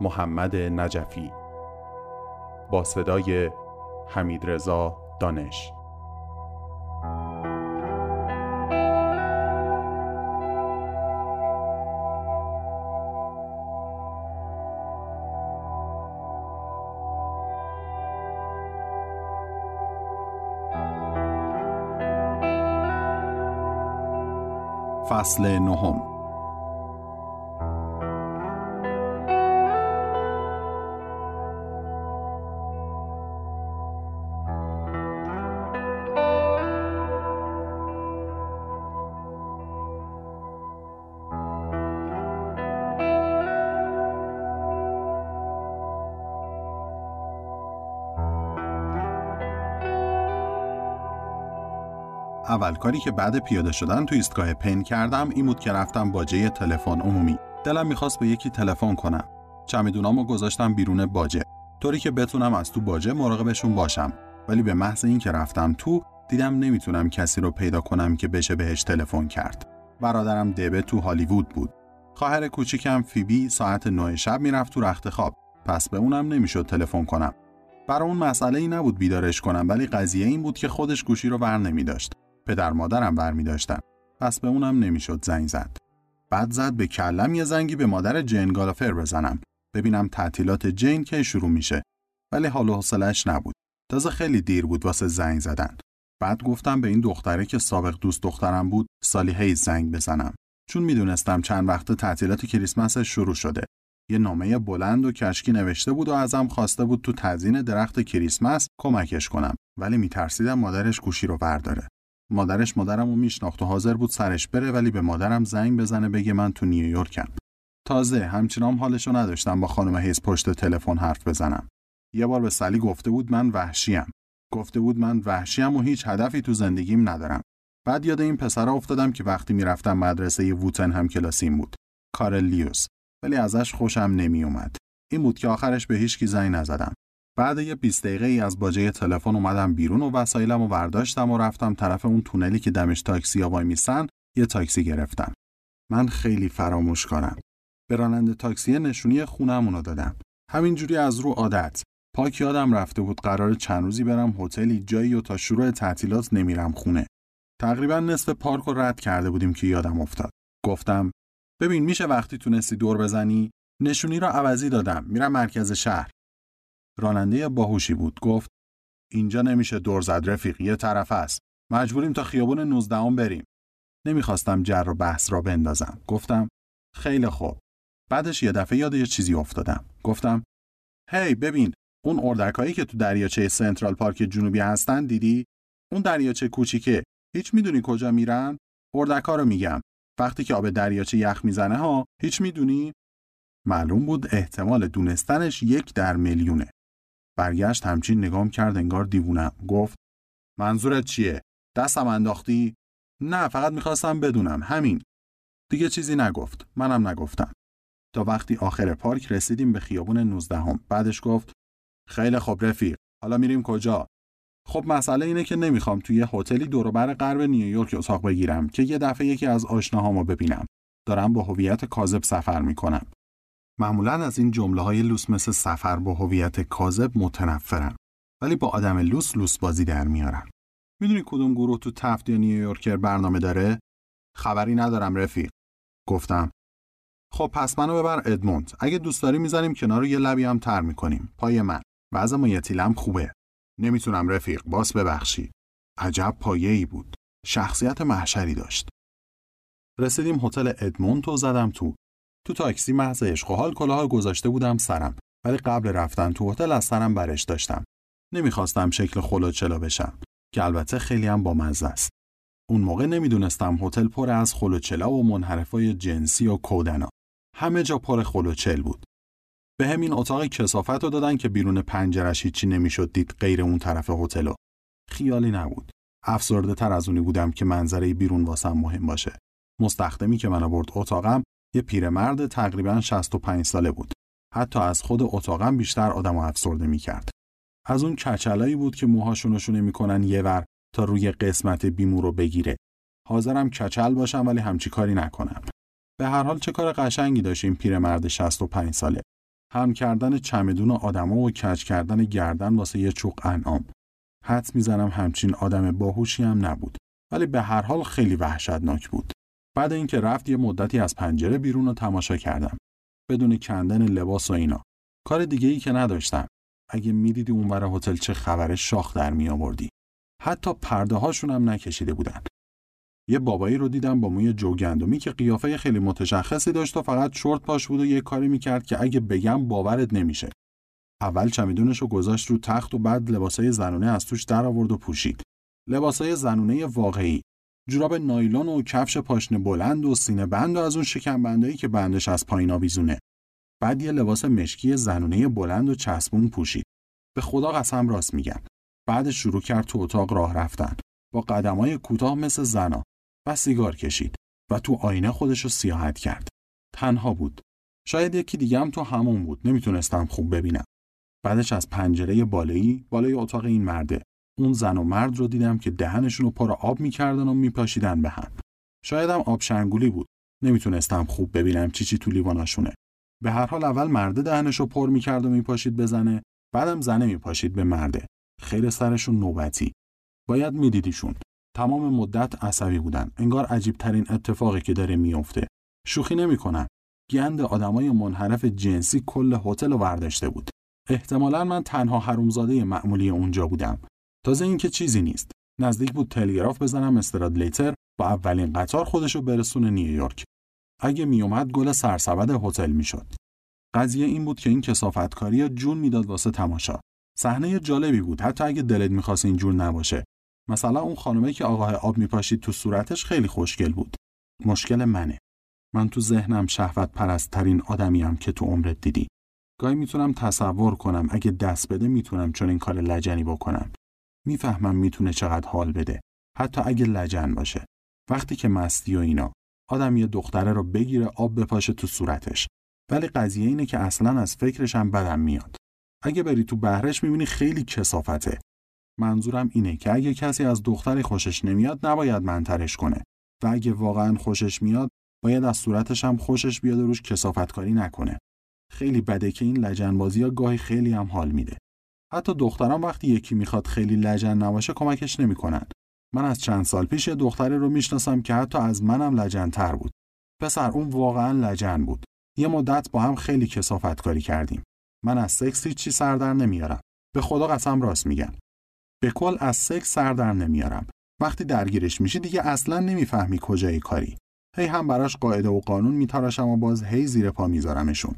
محمد نجفی. با صدای حمید رضا دانش. فصل نهم. اول کاری که بعد پیاده شدن تو ایستگاه پن کردم این بود که رفتم باجه تلفن عمومی. دلم می‌خواست به یکی تلفن کنم. چمدونامو گذاشتم بیرون باجه. طوری که بتونم از تو باجه مراقبشون باشم. ولی به محض اینکه رفتم تو دیدم نمی‌تونم کسی رو پیدا کنم که بشه بهش تلفن کرد. برادرم دبه تو هالیوود بود. خواهر کوچیکم فیبی ساعت 9 شب می‌رفت تو رخت خواب. پس به اونم نمی‌شد تلفن کنم. برای اون مسئله ای نبود بیدارش کنم ولی قضیه این بود که خودش گوشی رو بر نمی داشت پدر مادرم برمی داشتن پس به اونم نمی‌شد زنگ زد. بعد زد به کلم یه زنگی به مادر جین گالافر بزنم. ببینم تعطیلات جین کی شروع میشه. ولی حال و حوصلش نبود. تازه خیلی دیر بود واسه زنگ زدن. بعد گفتم به این دختره که سابق دوست دخترم بود سالی هی زنگ بزنم. چون می‌دونستم چند وقت تعطیلات کریسمس شروع شده. یه نامه بلند و کشکی نوشته بود و ازم خواسته بود تو تزیین درخت کریسمس کمکش کنم. ولی میترسیدم مادرش گوشی رو برداره. مادرش مادرم رو میشناخت و حاضر بود سرش بره ولی به مادرم زنگ بزنه بگه من تو نیویورکم. تازه همچنان حالشو نداشتم با خانم هیز پشت تلفن حرف بزنم. یه بار به سلی گفته بود من وحشیم. گفته بود من وحشیم و هیچ هدفی تو زندگیم ندارم. بعد یاد این پسر افتادم که وقتی می‌رفتم مدرسه ووتن هم کلاسیم بود. کارل لیوس. ولی ازش خوشم نمیومد این بود که آخرش به هیچ کی زنگ نزدم. بعد یه 20 دقیقه ای از باجه تلفن اومدم بیرون و وسایلمو برداشتم و رفتم طرف اون تونلی که دمش تاکسی وای میسن یه تاکسی گرفتم. من خیلی فراموش کنم. به راننده تاکسی نشونی خونمونو دادم. همینجوری از رو عادت. پاک یادم رفته بود قرار چند روزی برم هتلی جایی و تا شروع تعطیلات نمیرم خونه. تقریبا نصف پارک رو رد کرده بودیم که یادم افتاد. گفتم ببین میشه وقتی تونستی دور بزنی؟ نشونی رو عوضی دادم. میرم مرکز شهر. راننده باهوشی بود. گفت اینجا نمیشه دور زد رفیق یه طرف است. مجبوریم تا خیابون 19 بریم. نمی‌خواستم جر و بحث را بندازم. گفتم خیلی خوب. بعدش یه دفعه یاد یه چیزی افتادم. گفتم هی ببین اون اردکایی که تو دریاچه سنترال پارک جنوبی هستن دیدی؟ اون دریاچه کوچیکه. هیچ می‌دونی کجا میرن؟ اردکا رو میگم. وقتی که آب دریاچه یخ می‌زنه ها هیچ می‌دونی؟ معلوم بود احتمال دونستنش یک در میلیونه. برگشت همچین نگام کرد انگار دیوونم گفت منظورت چیه؟ دستم انداختی؟ نه فقط می‌خواستم بدونم. همین. دیگه چیزی نگفت. منم نگفتم. تا وقتی آخر پارک رسیدیم به خیابون 19 هم. بعدش گفت خیلی خوب رفیق. حالا میریم کجا؟ خب مسئله اینه که نمی‌خوام توی هتلی دوروبر غرب نیویورک اتاق بگیرم که یه دفعه یکی از آشناهامو ببینم. دارم با هویت کاذب سفر می‌کنم. معمولا از این جمله های لوس مثل سفر با هویت کاذب متنفرم ولی با آدم لوس لوس بازی در میارم می‌دونی کدوم گروه تو تفت یا نیویورکر برنامه داره؟ خبری ندارم رفیق. گفتم خب پس منو ببر ادموند. اگه دوست داری می‌زنیم کنار یه لبی هم تر می‌کنیم. پای من. وضع مایتیلم خوبه. نمی‌تونم رفیق. باس ببخشی. عجب پایه ای بود. شخصیت محشری داشت. رسیدیم هتل ادموند و زدم تو. تو تاکسی محض عشق و حال کلاه گذاشته بودم سرم ولی قبل رفتن تو هتل از سرم برش داشتم. نمی‌خواستم شکل خلوچلا بشم که البته خیلی هم بامزه است. اون موقع نمی‌دونستم هتل پر از خلوچلا و منحرفای جنسی و کودنا. همه جا پر خلوچل بود. به همین اتاق کسافت رو دادن که بیرون پنجرش هیچی نمی‌شد دید غیر اون طرف هتل خیالی نبود. افسرده تر از اونی بودم که منظره بیرون واسم مهم باشه. مستخدمی که من برد اتاقم یه پیرمرد تقریبا 65 ساله بود. حتی از خود اتاقم بیشتر آدم افسرده می‌کرد. از اون کچلایی بود که موهاشونو شونه می‌کنن یه ور تا روی قسمت بیمو رو بگیره. حاضرم کچل باشم ولی همچی کاری نکنم. به هر حال چه کار قشنگی داشت این پیرمرد 65 ساله. هم کردن چمدون آدما و کج کردن گردن واسه یه چوق انعام. حد می‌زنم همچین آدم باهوشی هم نبود. ولی به هر حال خیلی وحشتناک بود. بعد اینکه رفت یه مدتی از پنجره بیرون رو تماشا کردم. بدون کندن لباس و اینا. کار دیگه ای که نداشتم. اگه می‌دیدی اونور هتل چه خبر شاخ در می آوردی حتی پرده هاشون هم نکشیده بودن. یه بابایی رو دیدم با موی جوگندمی که قیافه خیلی متشخصی داشت و فقط شورت پاش بود و یه کاری می‌کرد که اگه بگم باورت نمیشه. اول چمیدونش رو گذاشت رو تخت و بعد لباسای زنونه از توش در آورد و پوشید. لباسای زنونه واقعی. جوراب نایلون و کفش پاشنه بلند و سینه بند و از اون شکم بندایی که بندش از پایین آویزونه. بعد یه لباس مشکی زنونه بلند و چسبون پوشید. به خدا قسم راست میگم. بعدش شروع کرد تو اتاق راه رفتن. با قدمای کوتاه مثل زنا. و سیگار کشید. و تو آینه خودش رو سیاحت کرد. تنها بود. شاید یکی دیگه هم تو همون بود. نمی‌تونستم خوب ببینم. بعدش از پنجره بالایی بالای اتاق این مرده. اون زن و مرد رو دیدم که دهنشون رو پر آب می‌کردن و میپاشیدن به هم. شایدم آب شنگولی بود. نمی‌تونستم خوب ببینم چی چی تو لیواناشونه. به هر حال اول مرده دهنش رو پر می‌کرد و میپاشید بزنه بعدم زنه میپاشید به مرده. خیر سرشون نوبتی. باید میدیدیشون. تمام مدت عصبی بودن. انگار عجیب ترین اتفاقی که داره میفته شوخی نمی‌کنن گند آدمای منحرف جنسی کل هتل ورداشته بود. احتمالا من تنها حرومزاده معمولی اونجا بودم. تازه اینکه چیزی نیست. نزدیک بود تلگراف بزنم استرادلیتر با اولین قطار خودشو برسونه نیویورک. اگه میومد گل سرسبد هتل می‌شد. قضیه این بود که این کسافتکاری جون می‌داد واسه تماشا. صحنه جالبی بود. حتی اگه دلت می‌خواست اینجور نباشه. مثلا اون خانمه که آقاه آب میپاشید تو صورتش خیلی خوشگل بود. مشکل منه. من تو ذهنم شهوت پرست ترین آدمیم که تو عمرت دیدی. گاهی می‌تونم تصور کنم. اگه دست بده می‌تونم چون این کار لجنی بکنم. می‌فهمم می‌تونه چقدر حال بده. حتی اگه لجن باشه. وقتی که مستی و اینا آدم یه دختره رو بگیره آب بپاشه تو صورتش. ولی قضیه اینه که اصلا از فکرش هم بدم میاد. اگه بری تو بهرش می‌بینی خیلی کسافته منظورم اینه که اگه کسی از دختری خوشش نمیاد نباید منترش کنه. و اگه واقعا خوشش میاد باید از صورتش هم خوشش بیاد و روش کسافتکاری نکنه. خیلی بده که این لجنبازی ها گاهی خیلی هم حال میده. حتی دختران وقتی یکی می‌خواد خیلی لجن نباشه کمکش نمی‌کنن من از چند سال پیش یه دختری رو می‌شناسم که حتی از منم لجنتر بود. پسر اون واقعا لجن بود. یه مدت با هم خیلی کسافتکاری کردیم. من از سکس هیچی سر در نمیارم. به خدا قسم راست میگم. به کل از سکس سر در نمیارم. وقتی درگیرش میشی دیگه اصلا نمی‌فهمی کجای کاری. هی هم براش قاعده و قانون میتراشم و باز هی زیر پا میذارمشون.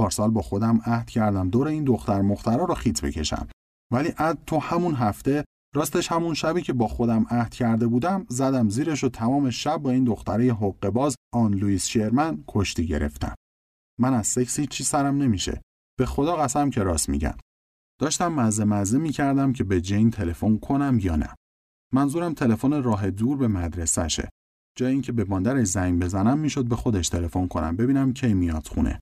پارسال با خودم عهد کردم دور این دختر مخترا رو خیت بکشم. ولی عد تو همون هفته راستش همون شبی که با خودم عهد کرده بودم زدم زیرش و تمام شب با این دختره حقه باز آن لوئیس شرمن کشتی گرفتم. من از سکسی چی سرم نمیشه. به خدا قسم که راست میگم. داشتم مزه مزه می‌کردم که به جین تلفن کنم یا نه. منظورم تلفن راه دور به مدرسهشه. جای اینکه به مادرش زنگ بزنم می‌شد به خودش تلفن کنم ببینم کی میاد خونه.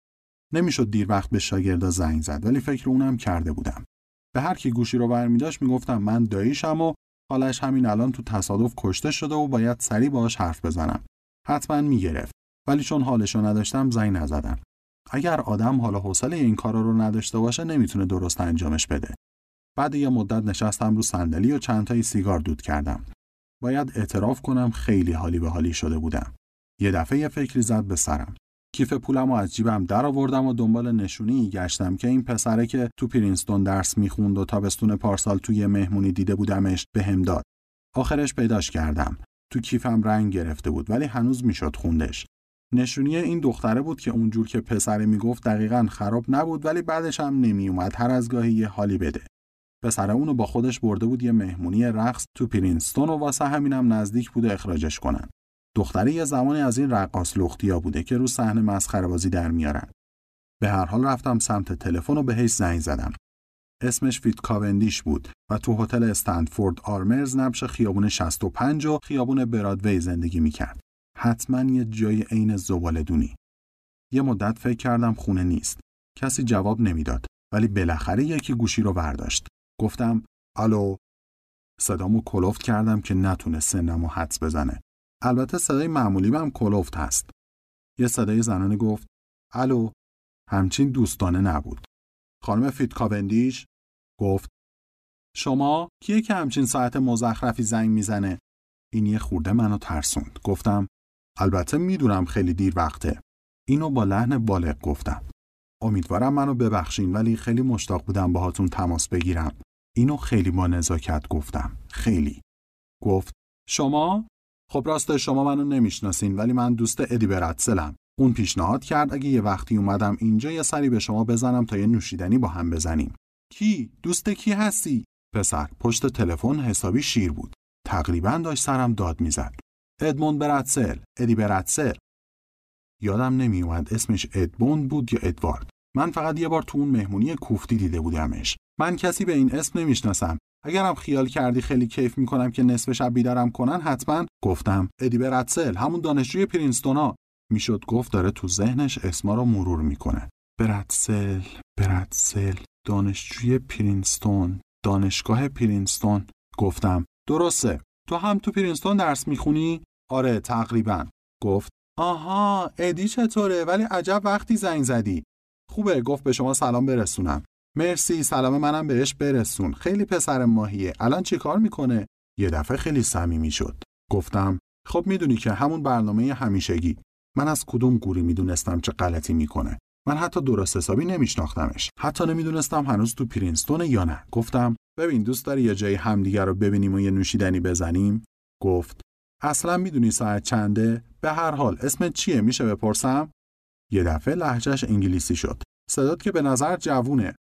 نمی‌شد دیر وقت به شاگردا زنگ زد ولی فکر اونم کرده بودم. به هر کی گوشی رو برمیداشت می‌گفتم من داییشم و حالش همین الان تو تصادف کشته شده و باید سری باهاش حرف بزنم. حتما می‌گرفت ولی چون حالشو نداشتم زنگ نزدم. اگر آدم حالا حوصله این کارا رو نداشته باشه نمی‌تونه درست انجامش بده. بعد یه مدت نشستم رو صندلی و چند تایی سیگار دود کردم. باید اعتراف کنم خیلی حالی به حالی شده بودم. یه دفعه یه فکری زد به سرم. کیف پولم و از جیبم در آوردم و دنبال نشونی گشتم که این پسره که تو پرینستون درس می‌خوند و تابستون پارسال توی مهمونی دیده بودمش به هم داد. آخرش پیداش کردم. تو کیفم رنگ گرفته بود ولی هنوز می‌شد خوندش. نشونی این دختره بود که اونجور که پسره می‌گفت دقیقا خراب نبود ولی بعدش هم نمیومد هر از گاهی یه حالی بده. پسره اونو با خودش برده بود یه مهمونی رقص تو پرینستون و واسه همینم نزدیک بوده اخراجش کنن. دختره یه زمانی از این رقاص لختیا بوده که رو صحنه مسخره بازی در میارن. به هر حال رفتم سمت تلفن و بهش زنگ زدم. اسمش فیت کاوندیش بود و تو هتل استنفورد آرمرز نبش خیابون 65 و خیابون برادوی زندگی می‌کرد. حتما یه جای عین دونی. یه مدت فکر کردم خونه نیست. کسی جواب نمی‌داد ولی بالاخره یکی گوشی رو برداشت. گفتم الو صدامو کلوفت کردم که نتونه سنمو حدس بزنه. البته صدای معمولی هم کلوفت هست. یه صدای زنانه گفت الو همچین دوستانه نبود. خانم فیت کاوندیش گفت شما کیه که همچین ساعت مزخرفی زنگ می‌زنه؟ این یه خورده منو ترسوند. گفتم البته می‌دونم خیلی دیر وقته. اینو با لحن بالغ گفتم. امیدوارم منو ببخشین ولی خیلی مشتاق بودم باهاتون تماس بگیرم. اینو خیلی با نزاکت گفتم. خیلی. گفت شما خب راست شما منو نمی‌شناسین ولی من دوست ادی برتسلم. اون پیشنهاد کرد اگه یه وقتی اومدم اینجا یه سری به شما بزنم تا یه نوشیدنی با هم بزنیم. کی؟ دوست کی هستی؟ پسر پشت تلفن حسابی شیر بود. تقریبا داشت سرم داد می‌زد. ادموند برتسل، ادی برتسل. یادم نمیومد اسمش ادموند بود یا ادوارد. من فقط یه بار تو اون مهمونی کوفتی دیده بودمش. من کسی به این اسم نمی‌شناسم. اگرم خیال کردی خیلی کیف می‌کنم که نصف شب بیدارم کنن حتما گفتم ادی برتسل همون دانشجوی پرینستونا. می‌شد گفت داره تو ذهنش اسما رو مرور می‌کنه. برتسل برتسل دانشجوی پرینستون دانشگاه پرینستون. گفتم درسته. تو هم تو پرینستون درس می‌خونی؟ آره تقریبا. گفت آها ادی چطوره؟ ولی عجب وقتی زنگ زدی. خوبه گفت به شما سلام برسونم. مرسی سلام منم بهش برسون. خیلی پسر ماهیه. الان چی کار می‌کنه؟ یه دفعه خیلی صمیمی شد. گفتم خب می‌دونی که همون برنامه همیشگی. من از کدوم گوری می‌دونستم چه غلطی می‌کنه. من حتی درست حسابی نمیشناختمش. حتی نمی‌دونستم هنوز تو پرینستون یا نه. گفتم ببین دوست داری یه جای همدیگر رو ببینیم و یه نوشیدنی بزنیم؟ گفت اصلا می‌دونی ساعت چنده؟ به هر حال اسمت چیه؟ میشه بپرسم؟ یه دفعه لهجهش انگلیسی شد. صدات که به نظر جوونه.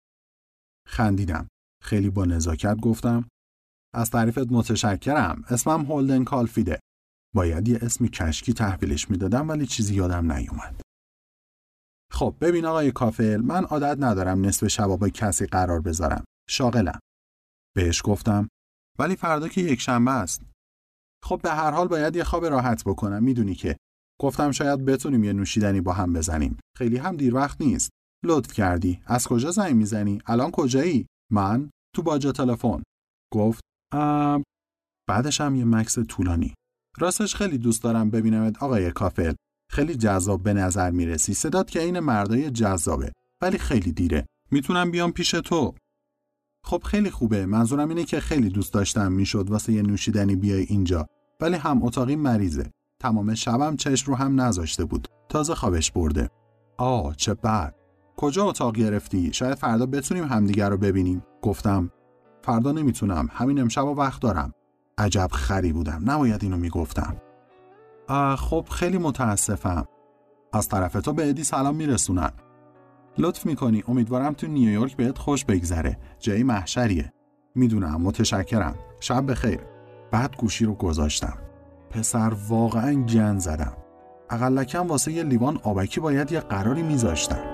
خندیدم. خیلی با نزاکت گفتم از تعریفت متشکرم. اسمم هولدن کالفیده. باید یه اسمی کشکی تحویلش می‌دادم ولی چیزی یادم نیومد. خب ببین آقای کافل من عادت ندارم نصف شبا با کسی قرار بذارم. شاغلم. بهش گفتم ولی فردا که یک شنبه است. خب به هر حال باید یه خواب راحت بکنم می‌دونی که گفتم شاید بتونیم یه نوشیدنی با هم بزنیم. خیلی هم دیر وقت نیست. لطف کردی. از کجا زنگ می‌زنی؟ الان کجایی؟ من تو باجا تلفن. گفت ام بعدش هم یه مکس طولانی. راستش خیلی دوست دارم ببینمت آقای کافل. خیلی جذاب به نظر می‌رسی. صدات که این مردای جذابه ولی خیلی دیره. می‌تونم بیام پیش تو. خب خیلی خوبه. منظورم اینه که خیلی دوست داشتم می‌شد واسه یه نوشیدنی بیای اینجا. ولی هم اتاقی مریضه. تمام شبم چش رو هم نذاشته بود. تازه خوابش برده. آه چه بد. کجا اتاق گرفتی؟ شاید فردا بتونیم همدیگر رو ببینیم. گفتم فردا نمی‌تونم. همین امشب و وقت دارم. عجب خری بودم. نباید اینو می‌گفتم. خب خیلی متاسفم. از طرف تو به ادی سلام میرسونن. لطف می‌کنی. امیدوارم تو نیویورک بهت خوش بگذره. جایی محشریه. می‌دونم. متشکرم. شب بخیر. بعد گوشی رو گذاشتم. پسر واقعا گن زدم. اقلکم واسه یه لیوان آبکی باید یه قراری میذاشتم.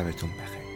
شبتون بخیر.